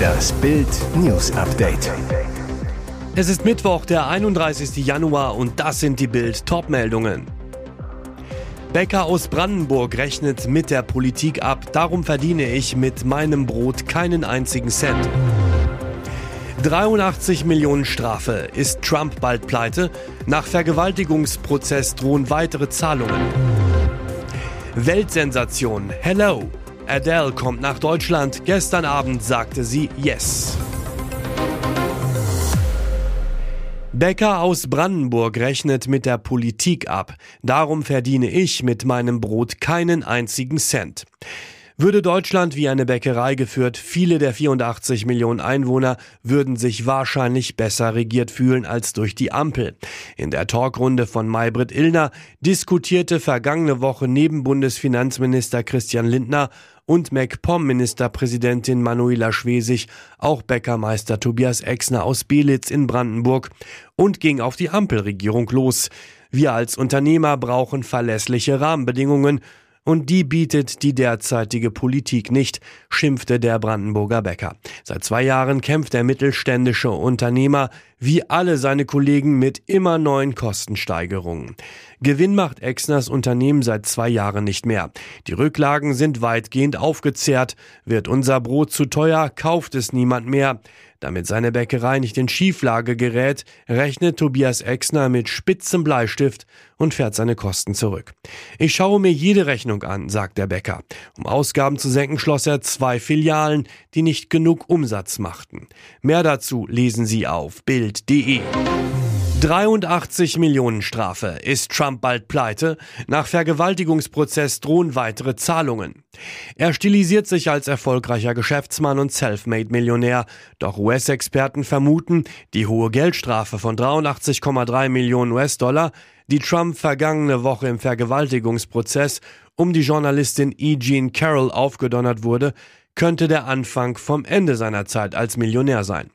Das Bild News Update. Es ist Mittwoch, der 31. Januar und das sind die Bild Topmeldungen. Bäcker aus Brandenburg rechnet mit der Politik ab, darum verdiene ich mit meinem Brot keinen einzigen Cent. 83 Millionen Strafe. Ist Trump bald pleite? Nach Vergewaltigungsprozess drohen weitere Zahlungen. Weltsensation. Hello. Adele kommt nach Deutschland. Gestern Abend sagte sie Yes. Becker aus Brandenburg rechnet mit der Politik ab. Darum verdiene ich mit meinem Brot keinen einzigen Cent. Würde Deutschland wie eine Bäckerei geführt, viele der 84 Millionen Einwohner würden sich wahrscheinlich besser regiert fühlen als durch die Ampel. In der Talkrunde von Maybrit Illner diskutierte vergangene Woche neben Bundesfinanzminister Christian Lindner und MacPom-Ministerpräsidentin Manuela Schwesig auch Bäckermeister Tobias Exner aus Belitz in Brandenburg und ging auf die Ampelregierung los. Wir als Unternehmer brauchen verlässliche Rahmenbedingungen und die bietet die derzeitige Politik nicht, schimpfte der Brandenburger Bäcker. Seit zwei Jahren kämpft der mittelständische Unternehmer wie alle seine Kollegen mit immer neuen Kostensteigerungen. Gewinn macht Exners Unternehmen seit zwei Jahren nicht mehr. Die Rücklagen sind weitgehend aufgezehrt. Wird unser Brot zu teuer, kauft es niemand mehr. Damit seine Bäckerei nicht in Schieflage gerät, rechnet Tobias Exner mit spitzem Bleistift und fährt seine Kosten zurück. Ich schaue mir jede Rechnung an, sagt der Bäcker. Um Ausgaben zu senken, schloss er zwei Filialen, die nicht genug Umsatz machten. Mehr dazu lesen Sie auf Bild.de. 83 Millionen Strafe. Ist Trump bald pleite? Nach Vergewaltigungsprozess drohen weitere Zahlungen. Er stilisiert sich als erfolgreicher Geschäftsmann und Selfmade-Millionär. Doch US-Experten vermuten, die hohe Geldstrafe von 83,3 Millionen US-Dollar, die Trump vergangene Woche im Vergewaltigungsprozess um die Journalistin E. Jean Carroll aufgedonnert wurde, könnte der Anfang vom Ende seiner Zeit als Millionär sein.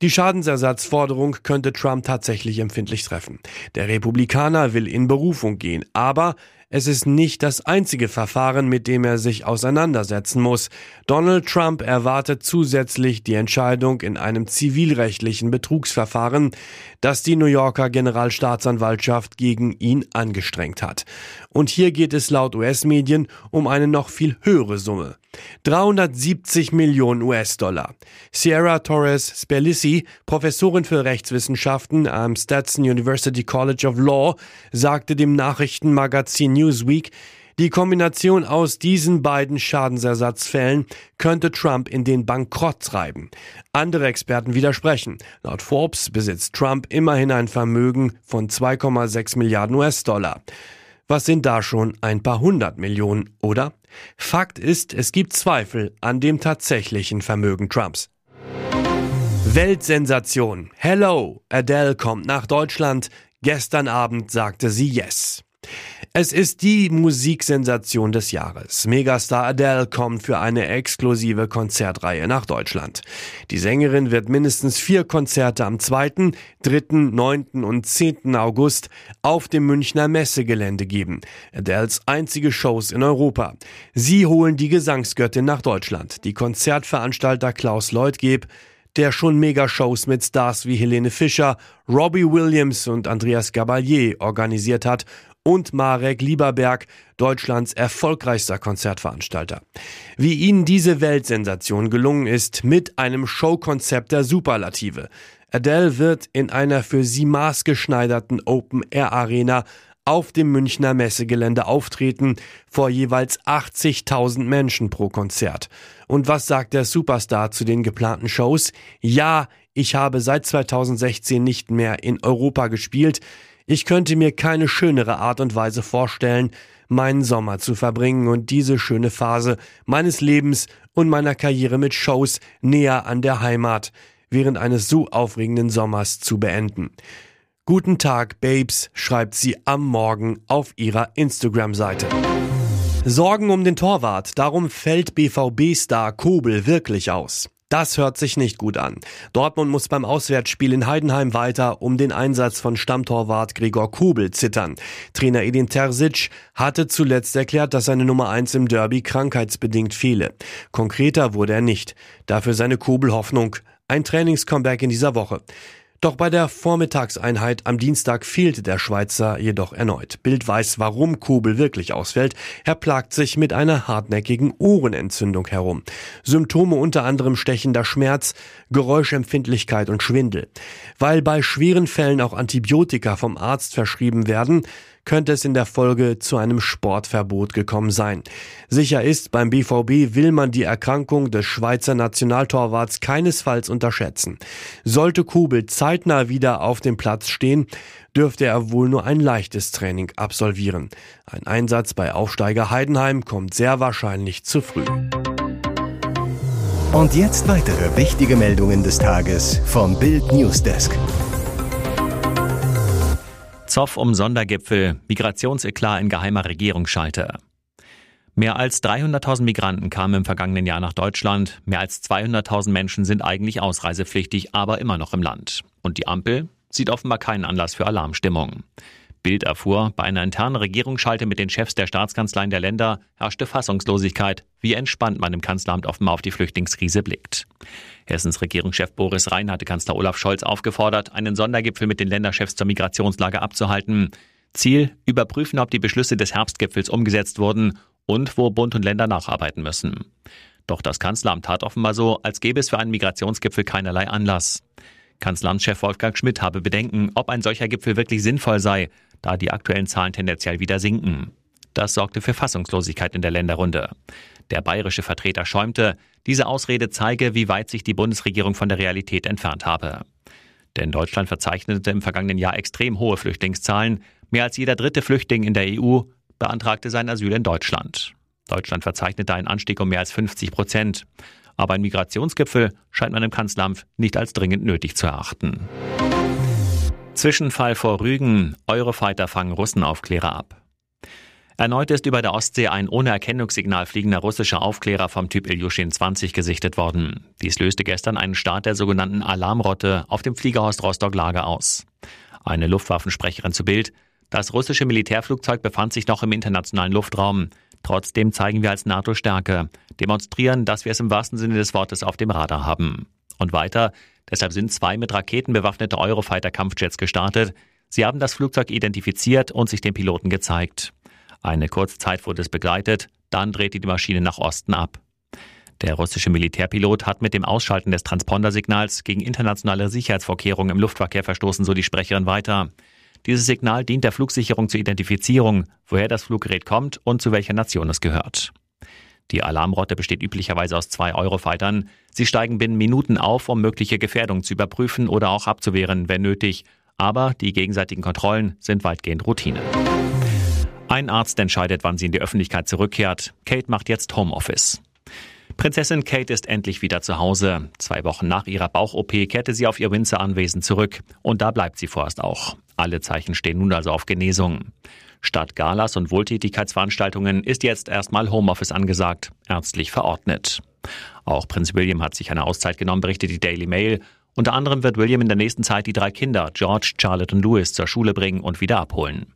Die Schadensersatzforderung könnte Trump tatsächlich empfindlich treffen. Der Republikaner will in Berufung gehen, aber es ist nicht das einzige Verfahren, mit dem er sich auseinandersetzen muss. Donald Trump erwartet zusätzlich die Entscheidung in einem zivilrechtlichen Betrugsverfahren, das die New Yorker Generalstaatsanwaltschaft gegen ihn angestrengt hat. Und hier geht es laut US-Medien um eine noch viel höhere Summe. 370 Millionen US-Dollar. Sierra Torres Sperlissi, Professorin für Rechtswissenschaften am Stetson University College of Law, sagte dem Nachrichtenmagazin Newsweek, die Kombination aus diesen beiden Schadensersatzfällen könnte Trump in den Bankrott treiben. Andere Experten widersprechen. Laut Forbes besitzt Trump immerhin ein Vermögen von 2,6 Milliarden US-Dollar. Was sind da schon ein paar hundert Millionen, oder? Fakt ist, es gibt Zweifel an dem tatsächlichen Vermögen Trumps. Weltsensation. Hello, Adele kommt nach Deutschland. Gestern Abend sagte sie Yes. Es ist die Musiksensation des Jahres. Megastar Adele kommt für eine exklusive Konzertreihe nach Deutschland. Die Sängerin wird mindestens vier Konzerte am 2., 3., 9. und 10. August auf dem Münchner Messegelände geben. Adeles einzige Shows in Europa. Sie holen die Gesangsgöttin nach Deutschland. Die Konzertveranstalter Klaus Leutgeb der schon Megashows mit Stars wie Helene Fischer, Robbie Williams und Andreas Gabalier organisiert hat und Marek Lieberberg, Deutschlands erfolgreichster Konzertveranstalter. Wie ihnen diese Weltsensation gelungen ist mit einem Showkonzept der Superlative. Adele wird in einer für sie maßgeschneiderten Open-Air-Arena auf dem Münchner Messegelände auftreten, vor jeweils 80.000 Menschen pro Konzert. Und was sagt der Superstar zu den geplanten Shows? Ja, ich habe seit 2016 nicht mehr in Europa gespielt. Ich könnte mir keine schönere Art und Weise vorstellen, meinen Sommer zu verbringen und diese schöne Phase meines Lebens und meiner Karriere mit Shows näher an der Heimat während eines so aufregenden Sommers zu beenden. Guten Tag, Babes, schreibt sie am Morgen auf ihrer Instagram-Seite. Sorgen um den Torwart, darum fällt BVB-Star Kobel wirklich aus. Das hört sich nicht gut an. Dortmund muss beim Auswärtsspiel in Heidenheim weiter um den Einsatz von Stammtorwart Gregor Kubel zittern. Trainer Edin Terzic hatte zuletzt erklärt, dass seine Nummer eins im Derby krankheitsbedingt fehle. Konkreter wurde er nicht. Dafür seine Kubel-Hoffnung. Ein Trainingscomeback in dieser Woche. Doch bei der Vormittagseinheit am Dienstag fehlte der Schweizer jedoch erneut. Bild weiß, warum Kobel wirklich ausfällt. Er plagt sich mit einer hartnäckigen Ohrenentzündung herum. Symptome unter anderem stechender Schmerz, Geräuschempfindlichkeit und Schwindel. Weil bei schweren Fällen auch Antibiotika vom Arzt verschrieben werden, könnte es in der Folge zu einem Sportverbot gekommen sein. Sicher ist, beim BVB will man die Erkrankung des Schweizer Nationaltorwarts keinesfalls unterschätzen. Sollte Kubel zeitnah wieder auf dem Platz stehen, dürfte er wohl nur ein leichtes Training absolvieren. Ein Einsatz bei Aufsteiger Heidenheim kommt sehr wahrscheinlich zu früh. Und jetzt weitere wichtige Meldungen des Tages vom Bild Newsdesk. Zoff um Sondergipfel, Migrationseklar in geheimer Regierungsschalte. Mehr als 300.000 Migranten kamen im vergangenen Jahr nach Deutschland. Mehr als 200.000 Menschen sind eigentlich ausreisepflichtig, aber immer noch im Land. Und die Ampel sieht offenbar keinen Anlass für Alarmstimmung. Bild erfuhr, bei einer internen Regierungsschalte mit den Chefs der Staatskanzleien der Länder herrschte Fassungslosigkeit, wie entspannt man im Kanzleramt offenbar auf die Flüchtlingskrise blickt. Hessens Regierungschef Boris Rhein hatte Kanzler Olaf Scholz aufgefordert, einen Sondergipfel mit den Länderchefs zur Migrationslage abzuhalten. Ziel, überprüfen, ob die Beschlüsse des Herbstgipfels umgesetzt wurden und wo Bund und Länder nacharbeiten müssen. Doch das Kanzleramt tat offenbar so, als gäbe es für einen Migrationsgipfel keinerlei Anlass. Kanzleramtschef Wolfgang Schmidt habe Bedenken, ob ein solcher Gipfel wirklich sinnvoll sei, da die aktuellen Zahlen tendenziell wieder sinken. Das sorgte für Fassungslosigkeit in der Länderrunde. Der bayerische Vertreter schäumte, diese Ausrede zeige, wie weit sich die Bundesregierung von der Realität entfernt habe. Denn Deutschland verzeichnete im vergangenen Jahr extrem hohe Flüchtlingszahlen. Mehr als jeder dritte Flüchtling in der EU beantragte sein Asyl in Deutschland. Deutschland verzeichnete einen Anstieg um mehr als 50 Prozent. Aber ein Migrationsgipfel scheint man im Kanzleramt nicht als dringend nötig zu erachten. Zwischenfall vor Rügen. Eurofighter fangen Russenaufklärer ab. Erneut ist über der Ostsee ein ohne Erkennungssignal fliegender russischer Aufklärer vom Typ Ilyushin 20 gesichtet worden. Dies löste gestern einen Start der sogenannten Alarmrotte auf dem Fliegerhorst Rostock-Lager aus. Eine Luftwaffensprecherin zu Bild. Das russische Militärflugzeug befand sich noch im internationalen Luftraum. Trotzdem zeigen wir als NATO Stärke, demonstrieren, dass wir es im wahrsten Sinne des Wortes auf dem Radar haben. Und weiter, deshalb sind zwei mit Raketen bewaffnete Eurofighter-Kampfjets gestartet. Sie haben das Flugzeug identifiziert und sich den Piloten gezeigt. Eine kurze Zeit wurde es begleitet, dann drehte die Maschine nach Osten ab. Der russische Militärpilot hat mit dem Ausschalten des Transpondersignals gegen internationale Sicherheitsvorkehrungen im Luftverkehr verstoßen, so die Sprecherin weiter. Dieses Signal dient der Flugsicherung zur Identifizierung, woher das Fluggerät kommt und zu welcher Nation es gehört. Die Alarmrotte besteht üblicherweise aus zwei Eurofightern. Sie steigen binnen Minuten auf, um mögliche Gefährdungen zu überprüfen oder auch abzuwehren, wenn nötig. Aber die gegenseitigen Kontrollen sind weitgehend Routine. Ein Arzt entscheidet, wann sie in die Öffentlichkeit zurückkehrt. Kate macht jetzt Homeoffice. Prinzessin Kate ist endlich wieder zu Hause. Zwei Wochen nach ihrer Bauch-OP kehrte sie auf ihr Windsor-Anwesen zurück. Und da bleibt sie vorerst auch. Alle Zeichen stehen nun also auf Genesung. Statt Galas und Wohltätigkeitsveranstaltungen ist jetzt erstmal Homeoffice angesagt, ärztlich verordnet. Auch Prinz William hat sich eine Auszeit genommen, berichtet die Daily Mail. Unter anderem wird William in der nächsten Zeit die drei Kinder, George, Charlotte und Louis, zur Schule bringen und wieder abholen.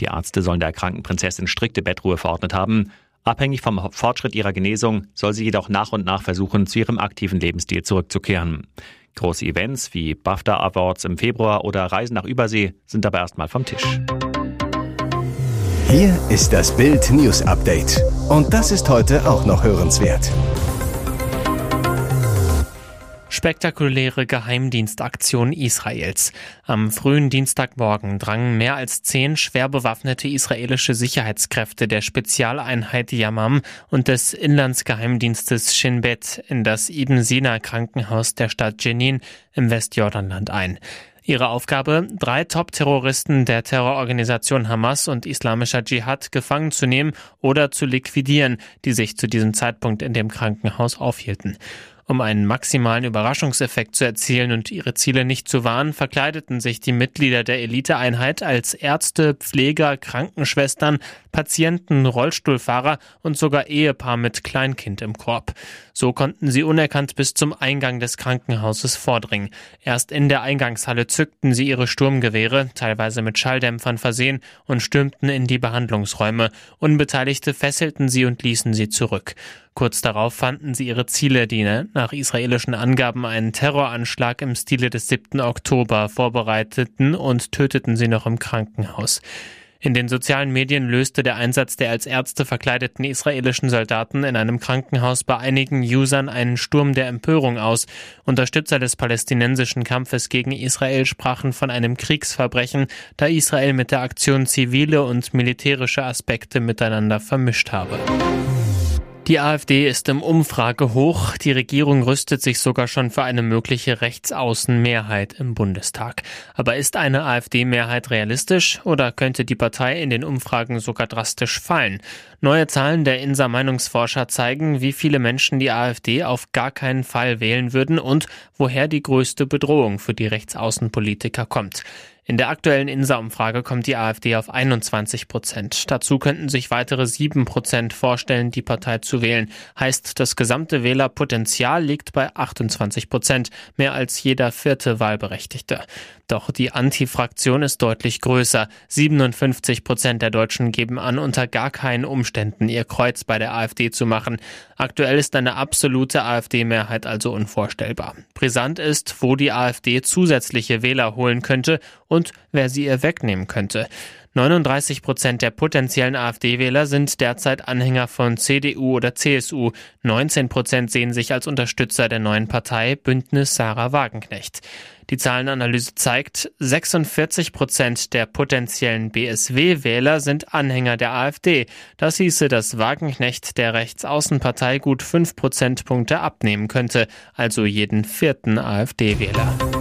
Die Ärzte sollen der kranken Prinzessin strikte Bettruhe verordnet haben. Abhängig vom Fortschritt ihrer Genesung soll sie jedoch nach und nach versuchen, zu ihrem aktiven Lebensstil zurückzukehren. Große Events wie BAFTA Awards im Februar oder Reisen nach Übersee sind aber erstmal vom Tisch. Hier ist das Bild News Update. Und das ist heute auch noch hörenswert. Spektakuläre Geheimdienstaktion Israels. Am frühen Dienstagmorgen drangen mehr als zehn schwer bewaffnete israelische Sicherheitskräfte der Spezialeinheit Yamam und des Inlandsgeheimdienstes Shin Bet in das Ibn Sina Krankenhaus der Stadt Jenin im Westjordanland ein. Ihre Aufgabe, drei Top-Terroristen der Terrororganisation Hamas und Islamischer Dschihad gefangen zu nehmen oder zu liquidieren, die sich zu diesem Zeitpunkt in dem Krankenhaus aufhielten. Um einen maximalen Überraschungseffekt zu erzielen und ihre Ziele nicht zu wahren, verkleideten sich die Mitglieder der Eliteeinheit als Ärzte, Pfleger, Krankenschwestern, Patienten, Rollstuhlfahrer und sogar Ehepaar mit Kleinkind im Korb. So konnten sie unerkannt bis zum Eingang des Krankenhauses vordringen. Erst in der Eingangshalle zückten sie ihre Sturmgewehre, teilweise mit Schalldämpfern versehen, und stürmten in die Behandlungsräume. Unbeteiligte fesselten sie und ließen sie zurück. Kurz darauf fanden sie ihre Ziele, die nach israelischen Angaben einen Terroranschlag im Stile des 7. Oktober vorbereiteten und töteten sie noch im Krankenhaus. In den sozialen Medien löste der Einsatz der als Ärzte verkleideten israelischen Soldaten in einem Krankenhaus bei einigen Usern einen Sturm der Empörung aus. Unterstützer des palästinensischen Kampfes gegen Israel sprachen von einem Kriegsverbrechen, da Israel mit der Aktion zivile und militärische Aspekte miteinander vermischt habe. Die AfD ist im Umfrage hoch. Die Regierung rüstet sich sogar schon für eine mögliche Rechtsaußenmehrheit im Bundestag. Aber ist eine AfD-Mehrheit realistisch oder könnte die Partei in den Umfragen sogar drastisch fallen? Neue Zahlen der INSA Meinungsforscher zeigen, wie viele Menschen die AfD auf gar keinen Fall wählen würden und woher die größte Bedrohung für die Rechtsaußenpolitiker kommt. In der aktuellen INSA-Umfrage kommt die AfD auf 21 Prozent. Dazu könnten sich weitere sieben Prozent vorstellen, die Partei zu wählen. Heißt, das gesamte Wählerpotenzial liegt bei 28 Prozent, mehr als jeder vierte Wahlberechtigte. Doch die Anti-Fraktion ist deutlich größer. 57 Prozent der Deutschen geben an, unter gar keinen Umständen ihr Kreuz bei der AfD zu machen. Aktuell ist eine absolute AfD-Mehrheit also unvorstellbar. Brisant ist, wo die AfD zusätzliche Wähler holen könnte und wer sie ihr wegnehmen könnte. 39 Prozent der potenziellen AfD-Wähler sind derzeit Anhänger von CDU oder CSU. 19 Prozent sehen sich als Unterstützer der neuen Partei Bündnis Sarah Wagenknecht. Die Zahlenanalyse zeigt, 46 Prozent der potenziellen BSW-Wähler sind Anhänger der AfD. Das hieße, dass Wagenknecht der Rechtsaußenpartei gut fünf Prozentpunkte abnehmen könnte, also jeden vierten AfD-Wähler.